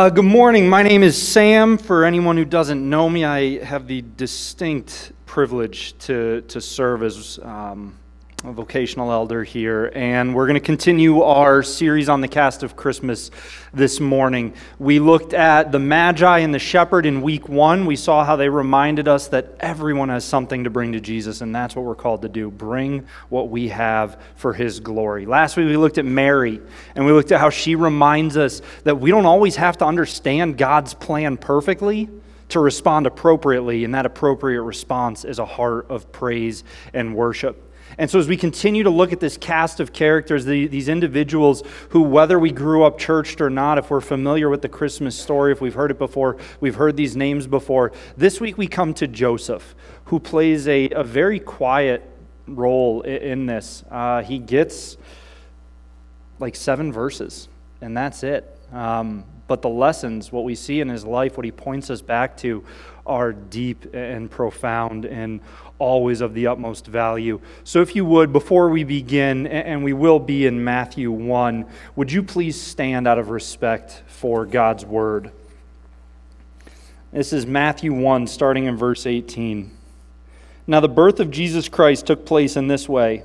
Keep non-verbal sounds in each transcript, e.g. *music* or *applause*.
Uh, good morning. My name is Sam. For anyone who doesn't know me, I have the distinct privilege to, to serve as um, a vocational elder here. And we're going to continue our series on the cast of Christmas this morning. We looked at the Magi and the shepherd in week one. We saw how they reminded us that everyone has something to bring to Jesus, and that's what we're called to do bring what we have for his glory. Last week, we looked at Mary, and we looked at how she reminds us that we don't always have to understand God's plan perfectly to respond appropriately, and that appropriate response is a heart of praise and worship. And so, as we continue to look at this cast of characters, the, these individuals who, whether we grew up churched or not, if we're familiar with the Christmas story, if we've heard it before, we've heard these names before, this week we come to Joseph, who plays a, a very quiet role in, in this. Uh, he gets like seven verses, and that's it. Um, but the lessons, what we see in his life, what he points us back to, are deep and profound and always of the utmost value. So, if you would, before we begin, and we will be in Matthew 1, would you please stand out of respect for God's word? This is Matthew 1, starting in verse 18. Now, the birth of Jesus Christ took place in this way.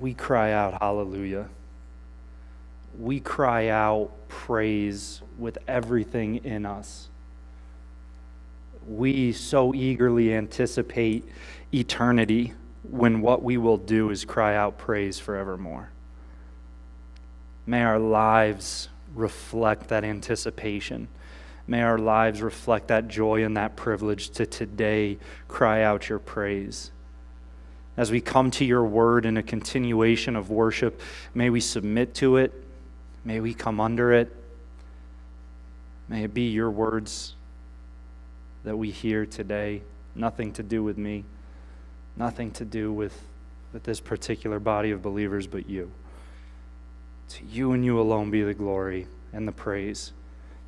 we cry out hallelujah. We cry out praise with everything in us we so eagerly anticipate eternity when what we will do is cry out praise forevermore. May our lives reflect that anticipation. May our lives reflect that joy and that privilege to today cry out your praise. As we come to your word in a continuation of worship, may we submit to it. May we come under it. May it be your words that we hear today. Nothing to do with me, nothing to do with, with this particular body of believers, but you. To you and you alone be the glory and the praise.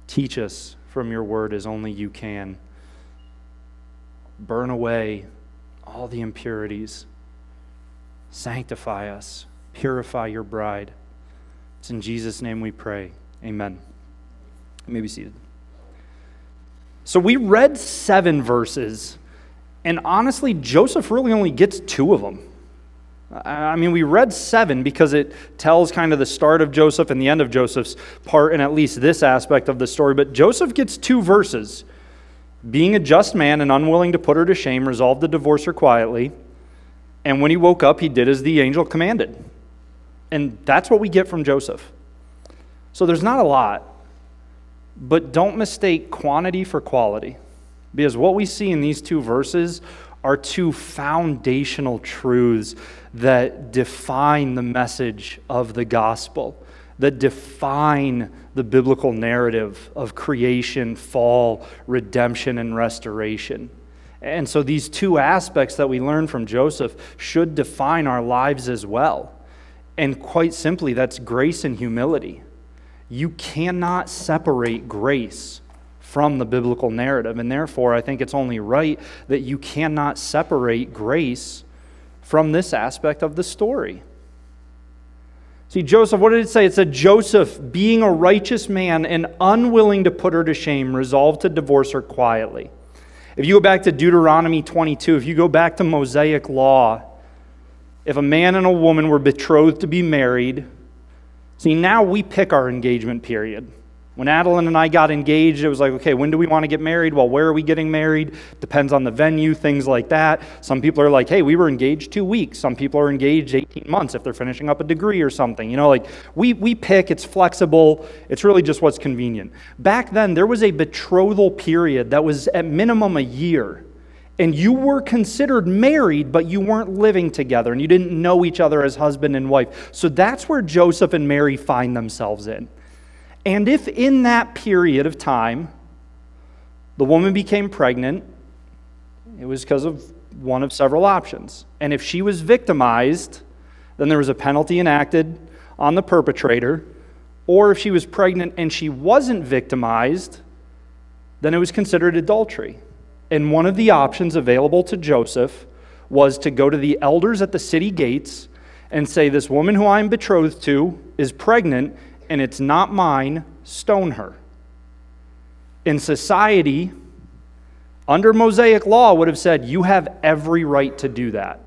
Teach us from your word as only you can. Burn away all the impurities. Sanctify us. Purify your bride. It's in Jesus' name we pray. Amen. You may be seated. So we read seven verses, and honestly, Joseph really only gets two of them. I mean, we read seven because it tells kind of the start of Joseph and the end of Joseph's part in at least this aspect of the story. But Joseph gets two verses. Being a just man and unwilling to put her to shame, resolved to divorce her quietly. And when he woke up, he did as the angel commanded. And that's what we get from Joseph. So there's not a lot. But don't mistake quantity for quality. Because what we see in these two verses are two foundational truths that define the message of the gospel, that define the biblical narrative of creation, fall, redemption, and restoration. And so these two aspects that we learn from Joseph should define our lives as well. And quite simply, that's grace and humility. You cannot separate grace from the biblical narrative. And therefore, I think it's only right that you cannot separate grace from this aspect of the story. See, Joseph, what did it say? It said, Joseph, being a righteous man and unwilling to put her to shame, resolved to divorce her quietly. If you go back to Deuteronomy 22, if you go back to Mosaic law, if a man and a woman were betrothed to be married, See, now we pick our engagement period. When Adeline and I got engaged, it was like, okay, when do we want to get married? Well, where are we getting married? Depends on the venue, things like that. Some people are like, hey, we were engaged two weeks. Some people are engaged 18 months if they're finishing up a degree or something. You know, like we, we pick, it's flexible, it's really just what's convenient. Back then, there was a betrothal period that was at minimum a year. And you were considered married, but you weren't living together and you didn't know each other as husband and wife. So that's where Joseph and Mary find themselves in. And if in that period of time the woman became pregnant, it was because of one of several options. And if she was victimized, then there was a penalty enacted on the perpetrator. Or if she was pregnant and she wasn't victimized, then it was considered adultery. And one of the options available to Joseph was to go to the elders at the city gates and say, This woman who I'm betrothed to is pregnant and it's not mine, stone her. In society, under Mosaic law, would have said, You have every right to do that.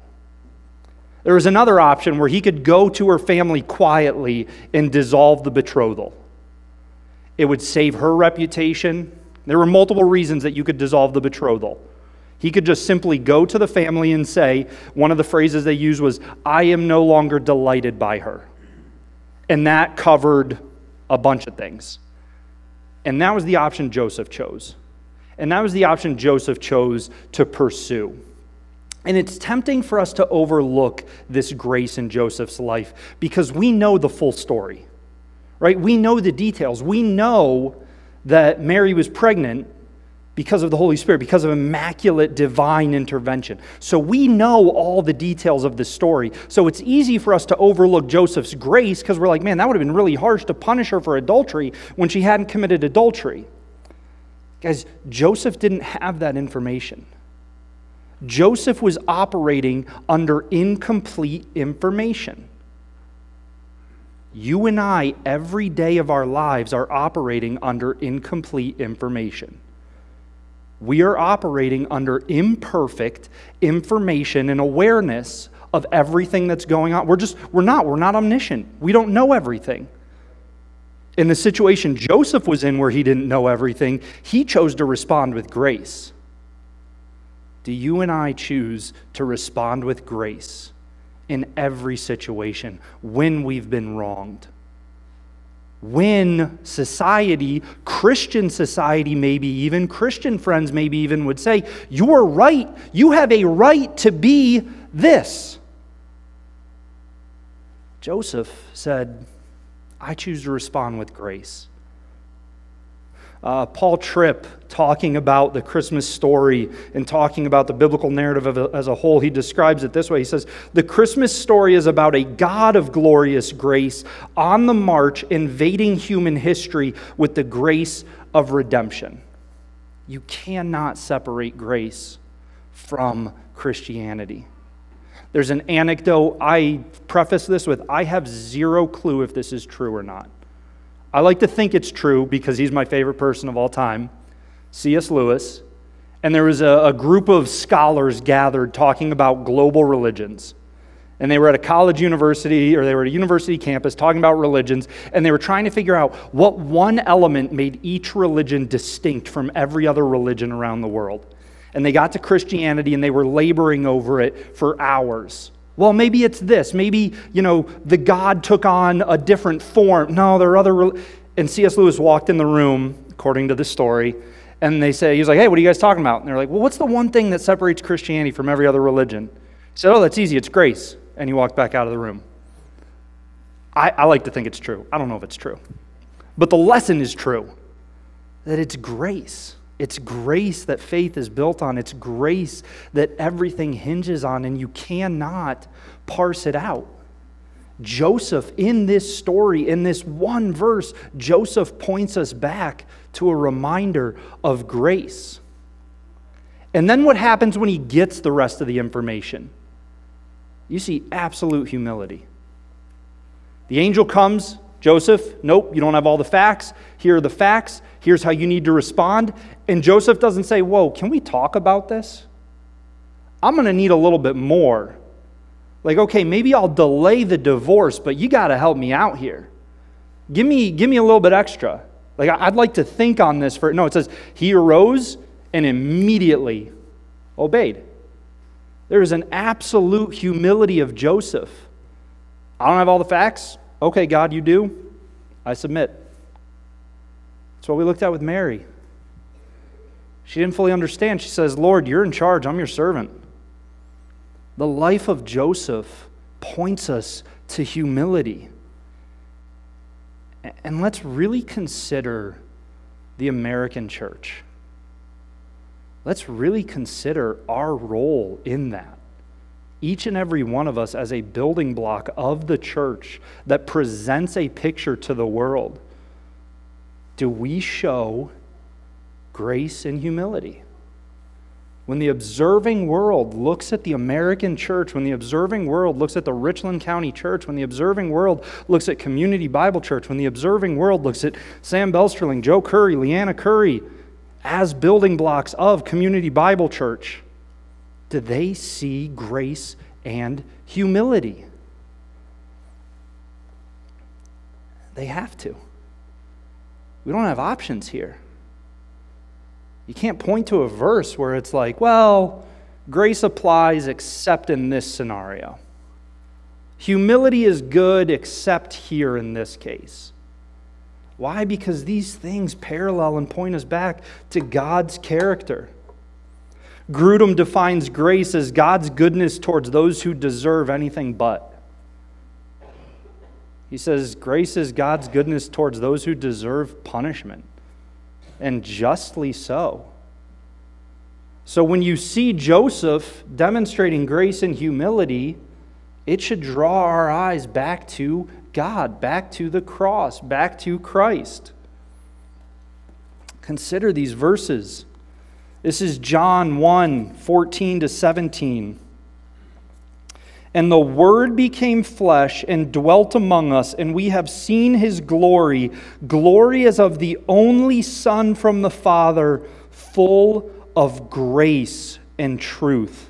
There was another option where he could go to her family quietly and dissolve the betrothal. It would save her reputation. There were multiple reasons that you could dissolve the betrothal. He could just simply go to the family and say, one of the phrases they used was, I am no longer delighted by her. And that covered a bunch of things. And that was the option Joseph chose. And that was the option Joseph chose to pursue. And it's tempting for us to overlook this grace in Joseph's life because we know the full story, right? We know the details. We know that Mary was pregnant because of the Holy Spirit, because of immaculate divine intervention. So we know all the details of this story. So it's easy for us to overlook Joseph's grace because we're like, man, that would have been really harsh to punish her for adultery when she hadn't committed adultery. Guys, Joseph didn't have that information. Joseph was operating under incomplete information. You and I, every day of our lives, are operating under incomplete information. We are operating under imperfect information and awareness of everything that's going on. We're just, we're not, we're not omniscient. We don't know everything. In the situation Joseph was in where he didn't know everything, he chose to respond with grace. Do you and I choose to respond with grace in every situation when we've been wronged? When society, Christian society, maybe even Christian friends, maybe even would say, You are right. You have a right to be this. Joseph said, I choose to respond with grace. Uh, Paul Tripp, talking about the Christmas story and talking about the biblical narrative as a whole, he describes it this way. He says, The Christmas story is about a God of glorious grace on the march, invading human history with the grace of redemption. You cannot separate grace from Christianity. There's an anecdote. I preface this with I have zero clue if this is true or not. I like to think it's true because he's my favorite person of all time, C.S. Lewis. And there was a, a group of scholars gathered talking about global religions. And they were at a college university or they were at a university campus talking about religions, and they were trying to figure out what one element made each religion distinct from every other religion around the world. And they got to Christianity and they were laboring over it for hours. Well, maybe it's this. Maybe, you know, the God took on a different form. No, there are other. And C.S. Lewis walked in the room, according to the story, and they say, he's like, hey, what are you guys talking about? And they're like, well, what's the one thing that separates Christianity from every other religion? He said, oh, that's easy. It's grace. And he walked back out of the room. I, I like to think it's true. I don't know if it's true. But the lesson is true that it's grace. It's grace that faith is built on. It's grace that everything hinges on, and you cannot parse it out. Joseph, in this story, in this one verse, Joseph points us back to a reminder of grace. And then what happens when he gets the rest of the information? You see absolute humility. The angel comes, Joseph, nope, you don't have all the facts. Here are the facts. Here's how you need to respond. And Joseph doesn't say, Whoa, can we talk about this? I'm going to need a little bit more. Like, okay, maybe I'll delay the divorce, but you got to help me out here. Give me, give me a little bit extra. Like, I'd like to think on this for. No, it says, He arose and immediately obeyed. There is an absolute humility of Joseph. I don't have all the facts. Okay, God, you do. I submit. That's what we looked at with Mary. She didn't fully understand. She says, Lord, you're in charge. I'm your servant. The life of Joseph points us to humility. And let's really consider the American church. Let's really consider our role in that. Each and every one of us as a building block of the church that presents a picture to the world. Do we show grace and humility? When the observing world looks at the American church, when the observing world looks at the Richland County Church, when the observing world looks at Community Bible Church, when the observing world looks at Sam Belsterling, Joe Curry, Leanna Curry as building blocks of Community Bible Church, do they see grace and humility? They have to. We don't have options here. You can't point to a verse where it's like, well, grace applies except in this scenario. Humility is good except here in this case. Why? Because these things parallel and point us back to God's character. Grudem defines grace as God's goodness towards those who deserve anything but. He says grace is God's goodness towards those who deserve punishment and justly so. So when you see Joseph demonstrating grace and humility, it should draw our eyes back to God, back to the cross, back to Christ. Consider these verses. This is John 1 14 to 17. And the Word became flesh and dwelt among us, and we have seen his glory. Glory as of the only Son from the Father, full of grace and truth.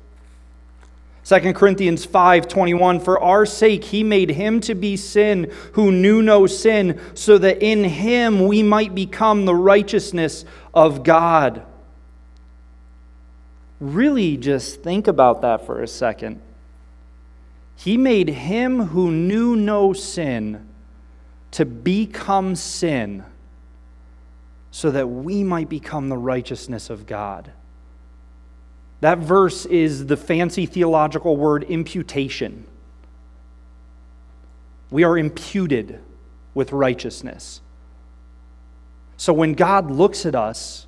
2 Corinthians 5:21 For our sake he made him to be sin who knew no sin so that in him we might become the righteousness of God. Really just think about that for a second. He made him who knew no sin to become sin so that we might become the righteousness of God. That verse is the fancy theological word imputation. We are imputed with righteousness. So when God looks at us,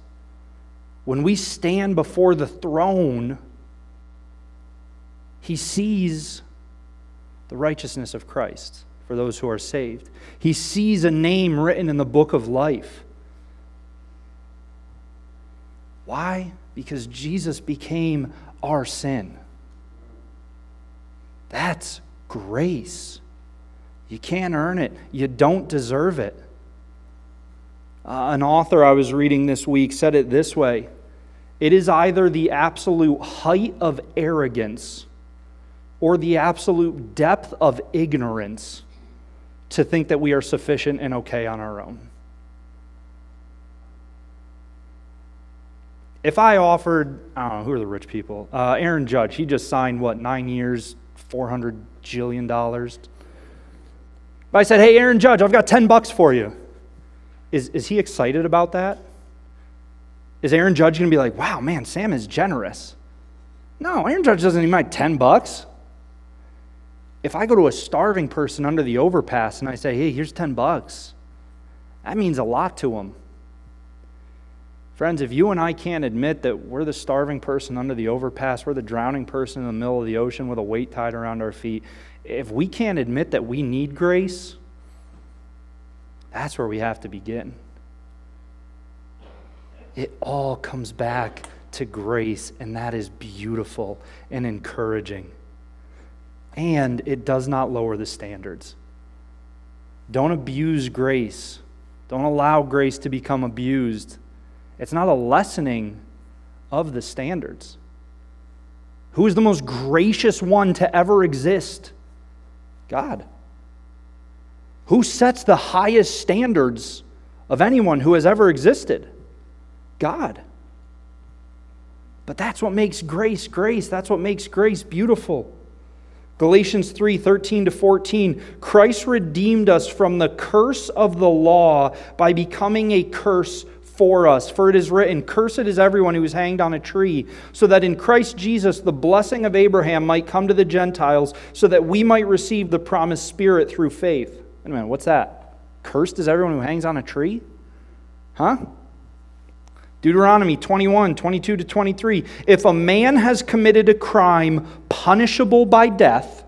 when we stand before the throne, he sees the righteousness of Christ for those who are saved. He sees a name written in the book of life. Why? Because Jesus became our sin. That's grace. You can't earn it, you don't deserve it. Uh, an author I was reading this week said it this way It is either the absolute height of arrogance or the absolute depth of ignorance to think that we are sufficient and okay on our own. If I offered, I don't know, who are the rich people? Uh, Aaron Judge, he just signed, what, nine years, $400 jillion? But I said, hey, Aaron Judge, I've got 10 bucks for you. Is, is he excited about that? Is Aaron Judge going to be like, wow, man, Sam is generous? No, Aaron Judge doesn't need my 10 bucks. If I go to a starving person under the overpass and I say, hey, here's 10 bucks, that means a lot to him. Friends, if you and I can't admit that we're the starving person under the overpass, we're the drowning person in the middle of the ocean with a weight tied around our feet, if we can't admit that we need grace, that's where we have to begin. It all comes back to grace, and that is beautiful and encouraging. and it does not lower the standards. Don't abuse grace. Don't allow grace to become abused. It's not a lessening of the standards. Who is the most gracious one to ever exist? God. Who sets the highest standards of anyone who has ever existed? God. But that's what makes grace grace. That's what makes grace beautiful. Galatians 3 13 to 14. Christ redeemed us from the curse of the law by becoming a curse for us. For it is written, Cursed is everyone who is hanged on a tree, so that in Christ Jesus the blessing of Abraham might come to the Gentiles, so that we might receive the promised Spirit through faith. Wait a minute, what's that? Cursed is everyone who hangs on a tree? Huh? Deuteronomy 21, 22 to 23. If a man has committed a crime punishable by death,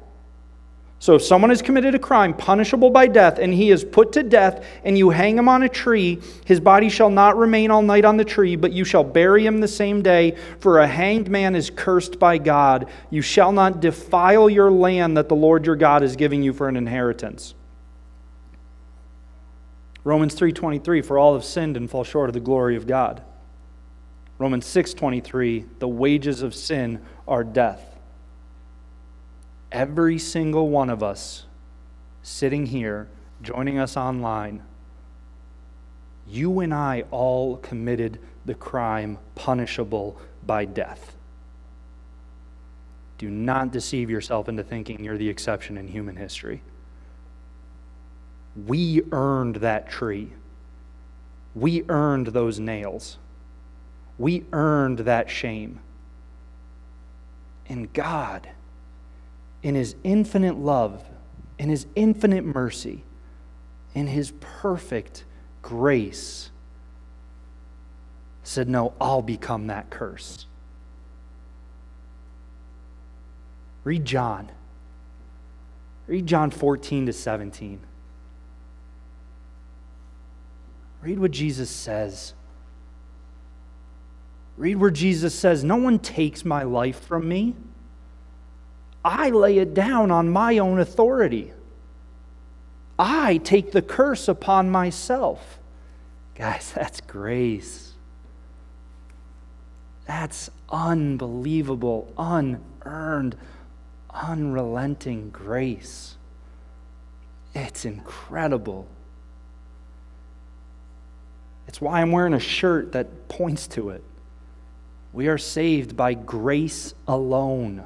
so if someone has committed a crime punishable by death and he is put to death and you hang him on a tree, his body shall not remain all night on the tree, but you shall bury him the same day, for a hanged man is cursed by God. You shall not defile your land that the Lord your God is giving you for an inheritance. Romans 3:23 for all have sinned and fall short of the glory of God. Romans 6:23, the wages of sin are death. Every single one of us sitting here, joining us online, you and I all committed the crime punishable by death. Do not deceive yourself into thinking you're the exception in human history. We earned that tree. We earned those nails. We earned that shame. And God, in His infinite love, in His infinite mercy, in His perfect grace, said, No, I'll become that curse. Read John. Read John 14 to 17. Read what Jesus says. Read where Jesus says, No one takes my life from me. I lay it down on my own authority. I take the curse upon myself. Guys, that's grace. That's unbelievable, unearned, unrelenting grace. It's incredible. It's why I'm wearing a shirt that points to it. We are saved by grace alone.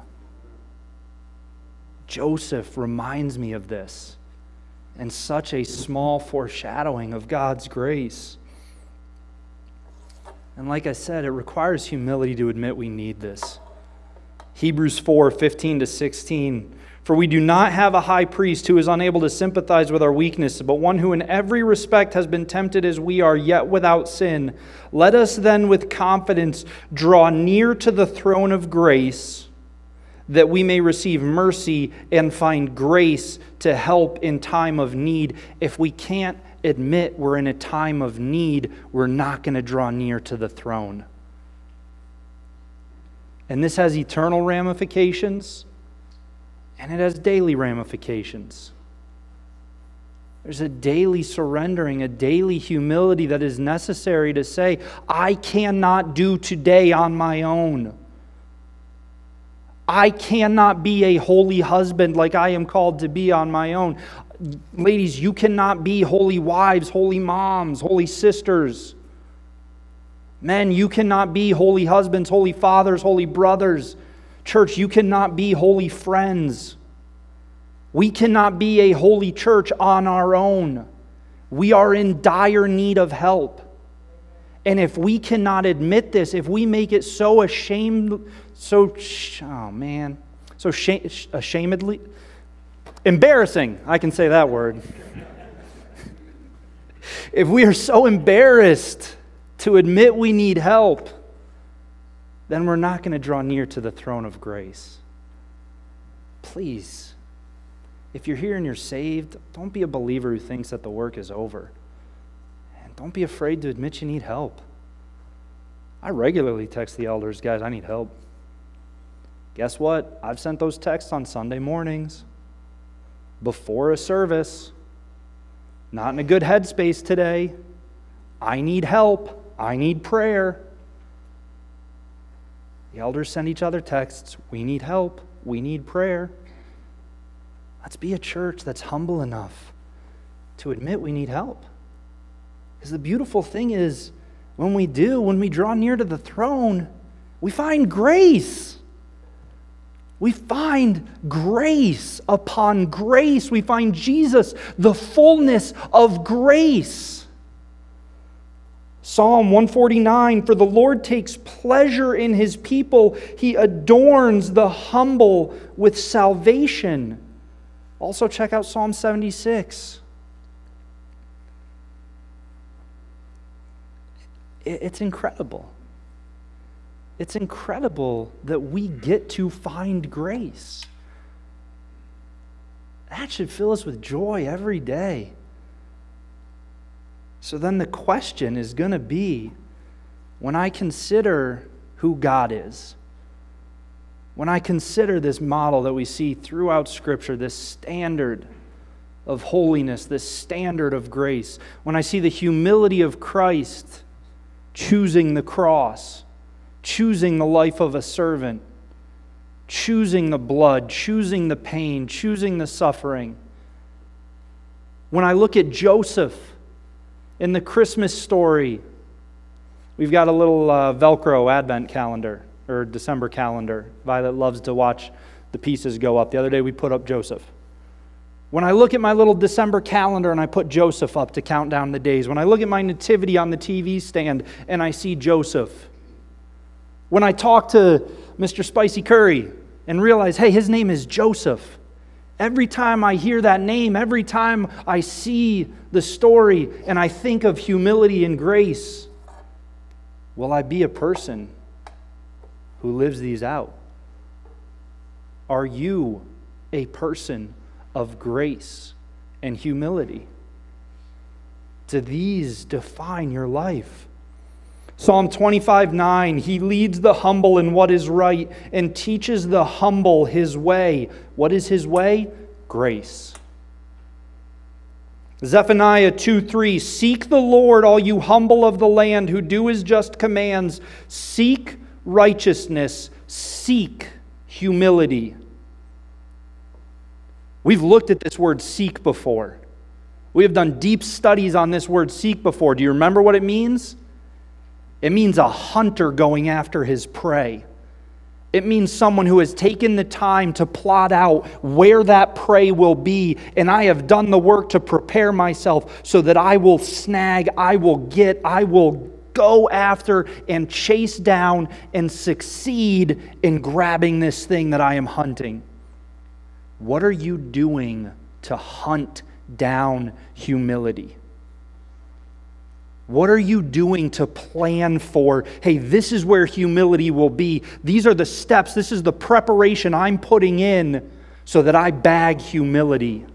Joseph reminds me of this and such a small foreshadowing of God's grace. And like I said, it requires humility to admit we need this. Hebrews 4 15 to 16 for we do not have a high priest who is unable to sympathize with our weakness, but one who in every respect has been tempted as we are, yet without sin. Let us then with confidence draw near to the throne of grace, that we may receive mercy and find grace to help in time of need. If we can't admit we're in a time of need, we're not going to draw near to the throne. And this has eternal ramifications and it has daily ramifications. There's a daily surrendering, a daily humility that is necessary to say, I cannot do today on my own. I cannot be a holy husband like I am called to be on my own. Ladies, you cannot be holy wives, holy moms, holy sisters. Men, you cannot be holy husbands, holy fathers, holy brothers. Church, you cannot be holy friends. We cannot be a holy church on our own. We are in dire need of help. And if we cannot admit this, if we make it so ashamed, so, oh man, so shame, ashamedly, embarrassing, I can say that word. *laughs* if we are so embarrassed to admit we need help, then we're not going to draw near to the throne of grace. Please, if you're here and you're saved, don't be a believer who thinks that the work is over. And don't be afraid to admit you need help. I regularly text the elders, guys, I need help. Guess what? I've sent those texts on Sunday mornings before a service. Not in a good headspace today. I need help. I need prayer. The elders send each other texts. We need help. We need prayer. Let's be a church that's humble enough to admit we need help. Because the beautiful thing is, when we do, when we draw near to the throne, we find grace. We find grace upon grace. We find Jesus, the fullness of grace. Psalm 149 For the Lord takes pleasure in his people, he adorns the humble with salvation. Also, check out Psalm 76. It's incredible. It's incredible that we get to find grace. That should fill us with joy every day. So then the question is going to be when I consider who God is, when I consider this model that we see throughout Scripture, this standard of holiness, this standard of grace, when I see the humility of Christ choosing the cross, choosing the life of a servant, choosing the blood, choosing the pain, choosing the suffering. When I look at Joseph in the Christmas story, we've got a little uh, Velcro advent calendar or December calendar. Violet loves to watch the pieces go up. The other day we put up Joseph. When I look at my little December calendar and I put Joseph up to count down the days, when I look at my nativity on the TV stand and I see Joseph, when I talk to Mr. Spicy Curry and realize, hey, his name is Joseph. Every time I hear that name, every time I see the story and I think of humility and grace, will I be a person who lives these out? Are you a person of grace and humility? Do these define your life? Psalm 25 9, he leads the humble in what is right and teaches the humble his way. What is his way? Grace. Zephaniah 2 3, seek the Lord, all you humble of the land who do his just commands. Seek righteousness, seek humility. We've looked at this word seek before. We have done deep studies on this word seek before. Do you remember what it means? It means a hunter going after his prey. It means someone who has taken the time to plot out where that prey will be, and I have done the work to prepare myself so that I will snag, I will get, I will go after and chase down and succeed in grabbing this thing that I am hunting. What are you doing to hunt down humility? What are you doing to plan for, hey, this is where humility will be? These are the steps, this is the preparation I'm putting in so that I bag humility.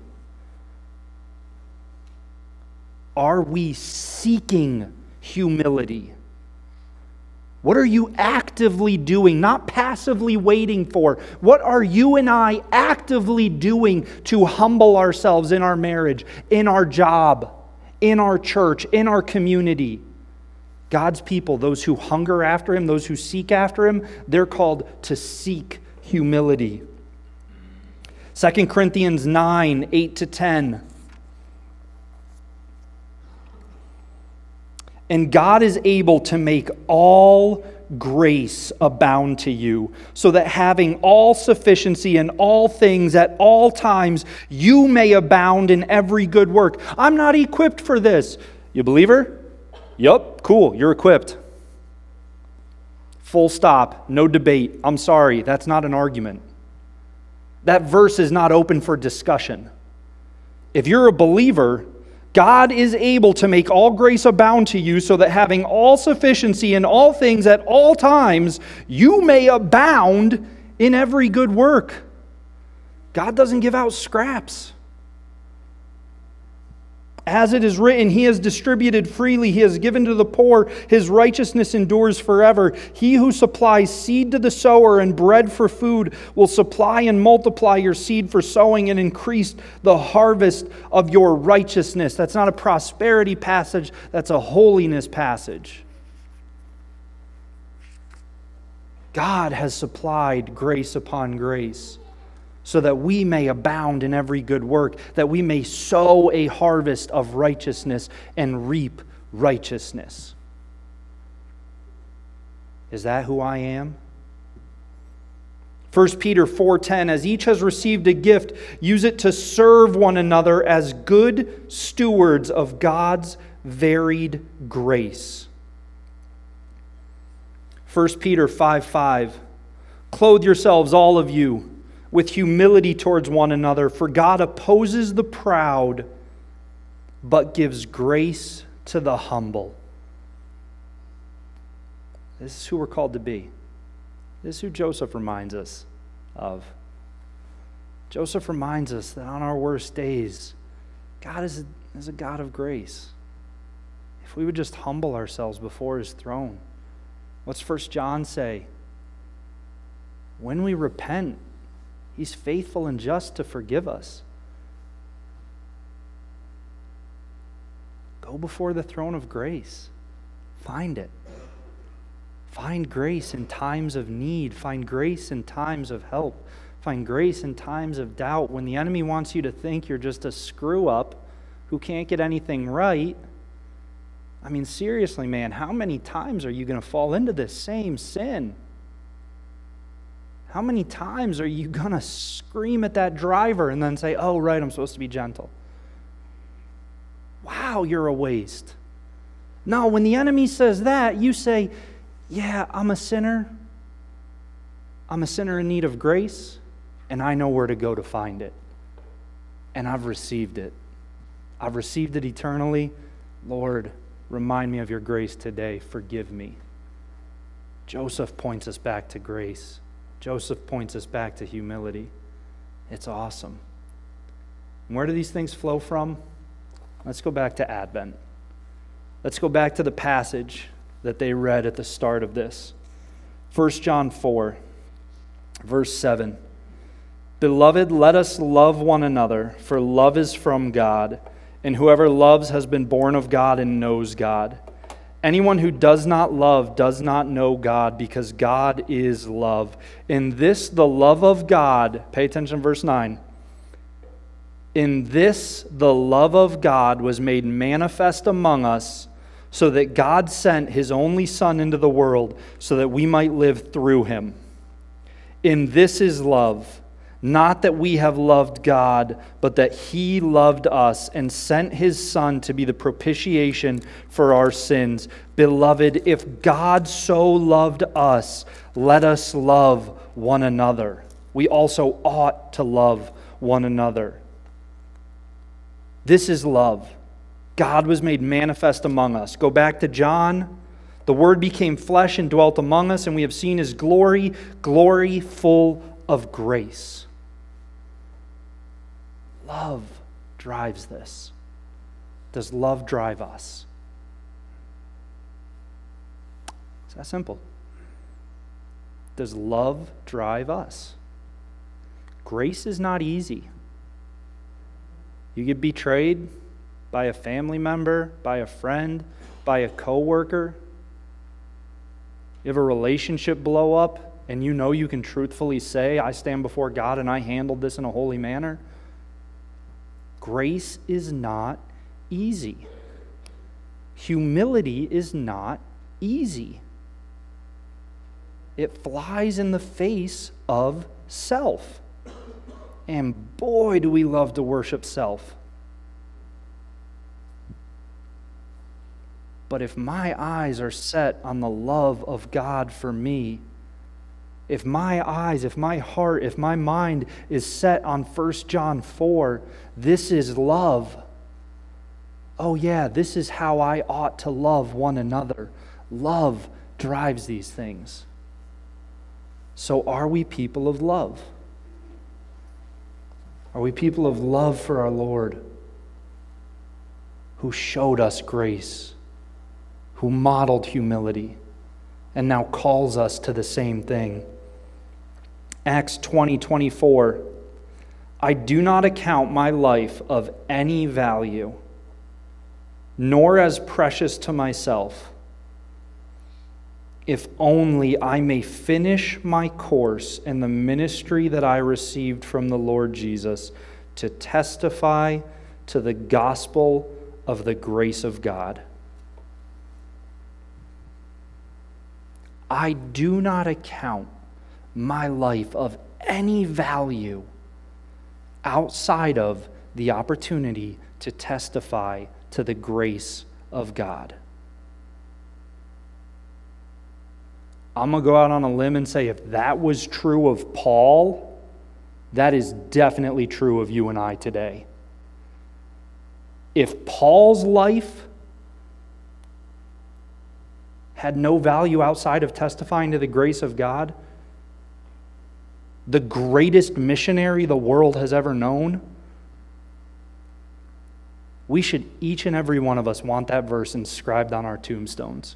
Are we seeking humility? What are you actively doing, not passively waiting for? What are you and I actively doing to humble ourselves in our marriage, in our job? In our church, in our community. God's people, those who hunger after Him, those who seek after Him, they're called to seek humility. 2 Corinthians 9 8 to 10. And God is able to make all grace abound to you, so that having all sufficiency in all things at all times, you may abound in every good work. I'm not equipped for this. You believer? Yup, cool, you're equipped. Full stop, no debate. I'm sorry, that's not an argument. That verse is not open for discussion. If you're a believer, God is able to make all grace abound to you, so that having all sufficiency in all things at all times, you may abound in every good work. God doesn't give out scraps. As it is written, He has distributed freely, He has given to the poor, His righteousness endures forever. He who supplies seed to the sower and bread for food will supply and multiply your seed for sowing and increase the harvest of your righteousness. That's not a prosperity passage, that's a holiness passage. God has supplied grace upon grace so that we may abound in every good work, that we may sow a harvest of righteousness and reap righteousness. Is that who I am? 1 Peter 4:10 as each has received a gift use it to serve one another as good stewards of God's varied grace. 1 Peter 5 5 Clothe yourselves all of you with humility towards one another, for God opposes the proud, but gives grace to the humble. This is who we're called to be. This is who Joseph reminds us of. Joseph reminds us that on our worst days, God is a, is a God of grace. If we would just humble ourselves before his throne. What's First John say? When we repent, He's faithful and just to forgive us. Go before the throne of grace. Find it. Find grace in times of need. Find grace in times of help. Find grace in times of doubt. When the enemy wants you to think you're just a screw up who can't get anything right. I mean, seriously, man, how many times are you going to fall into this same sin? How many times are you going to scream at that driver and then say, oh, right, I'm supposed to be gentle? Wow, you're a waste. No, when the enemy says that, you say, yeah, I'm a sinner. I'm a sinner in need of grace, and I know where to go to find it. And I've received it. I've received it eternally. Lord, remind me of your grace today. Forgive me. Joseph points us back to grace. Joseph points us back to humility. It's awesome. Where do these things flow from? Let's go back to Advent. Let's go back to the passage that they read at the start of this. 1 John 4, verse 7. Beloved, let us love one another, for love is from God, and whoever loves has been born of God and knows God. Anyone who does not love does not know God because God is love. In this, the love of God, pay attention, verse 9. In this, the love of God was made manifest among us, so that God sent his only Son into the world so that we might live through him. In this is love not that we have loved God, but that He loved us and sent His Son to be the propitiation for our sins. Beloved, if God so loved us, let us love one another. We also ought to love one another. This is love. God was made manifest among us. Go back to John. The Word became flesh and dwelt among us, and we have seen His glory, glory full of grace. Love drives this. Does love drive us? It's that simple. Does love drive us? Grace is not easy. You get betrayed by a family member, by a friend, by a coworker. You have a relationship blow up and you know you can truthfully say, I stand before God and I handled this in a holy manner. Grace is not easy. Humility is not easy. It flies in the face of self. And boy, do we love to worship self. But if my eyes are set on the love of God for me, if my eyes, if my heart, if my mind is set on 1 John 4, this is love. Oh, yeah, this is how I ought to love one another. Love drives these things. So, are we people of love? Are we people of love for our Lord? who showed us grace, who modeled humility, and now calls us to the same thing. Acts 20 24. I do not account my life of any value, nor as precious to myself, if only I may finish my course in the ministry that I received from the Lord Jesus to testify to the gospel of the grace of God. I do not account my life of any value outside of the opportunity to testify to the grace of God. I'm going to go out on a limb and say if that was true of Paul, that is definitely true of you and I today. If Paul's life had no value outside of testifying to the grace of God, the greatest missionary the world has ever known, we should, each and every one of us, want that verse inscribed on our tombstones.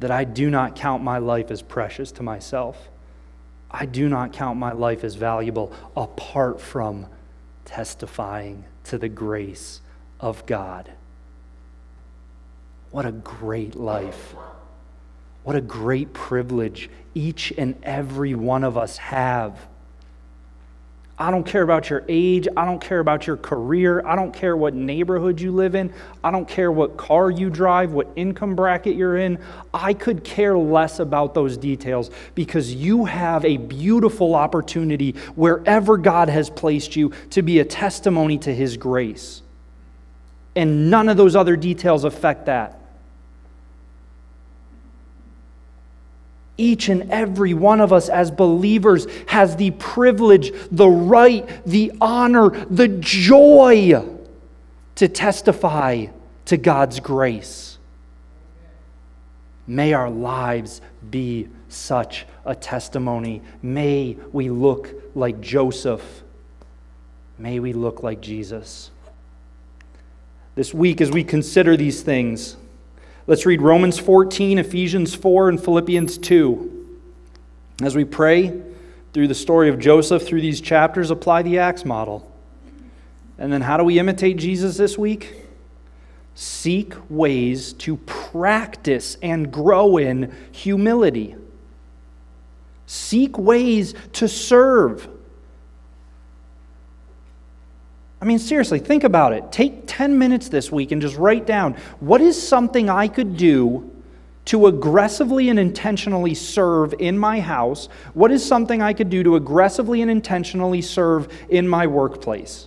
That I do not count my life as precious to myself. I do not count my life as valuable apart from testifying to the grace of God. What a great life. What a great privilege each and every one of us have. I don't care about your age. I don't care about your career. I don't care what neighborhood you live in. I don't care what car you drive, what income bracket you're in. I could care less about those details because you have a beautiful opportunity wherever God has placed you to be a testimony to His grace. And none of those other details affect that. Each and every one of us as believers has the privilege, the right, the honor, the joy to testify to God's grace. May our lives be such a testimony. May we look like Joseph. May we look like Jesus. This week, as we consider these things, Let's read Romans 14, Ephesians 4, and Philippians 2. As we pray through the story of Joseph through these chapters, apply the Acts model. And then, how do we imitate Jesus this week? Seek ways to practice and grow in humility. Seek ways to serve. I mean, seriously, think about it. Take 10 minutes this week and just write down what is something I could do to aggressively and intentionally serve in my house? What is something I could do to aggressively and intentionally serve in my workplace?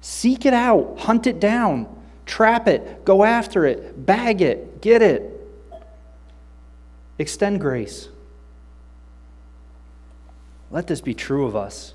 Seek it out, hunt it down, trap it, go after it, bag it, get it. Extend grace. Let this be true of us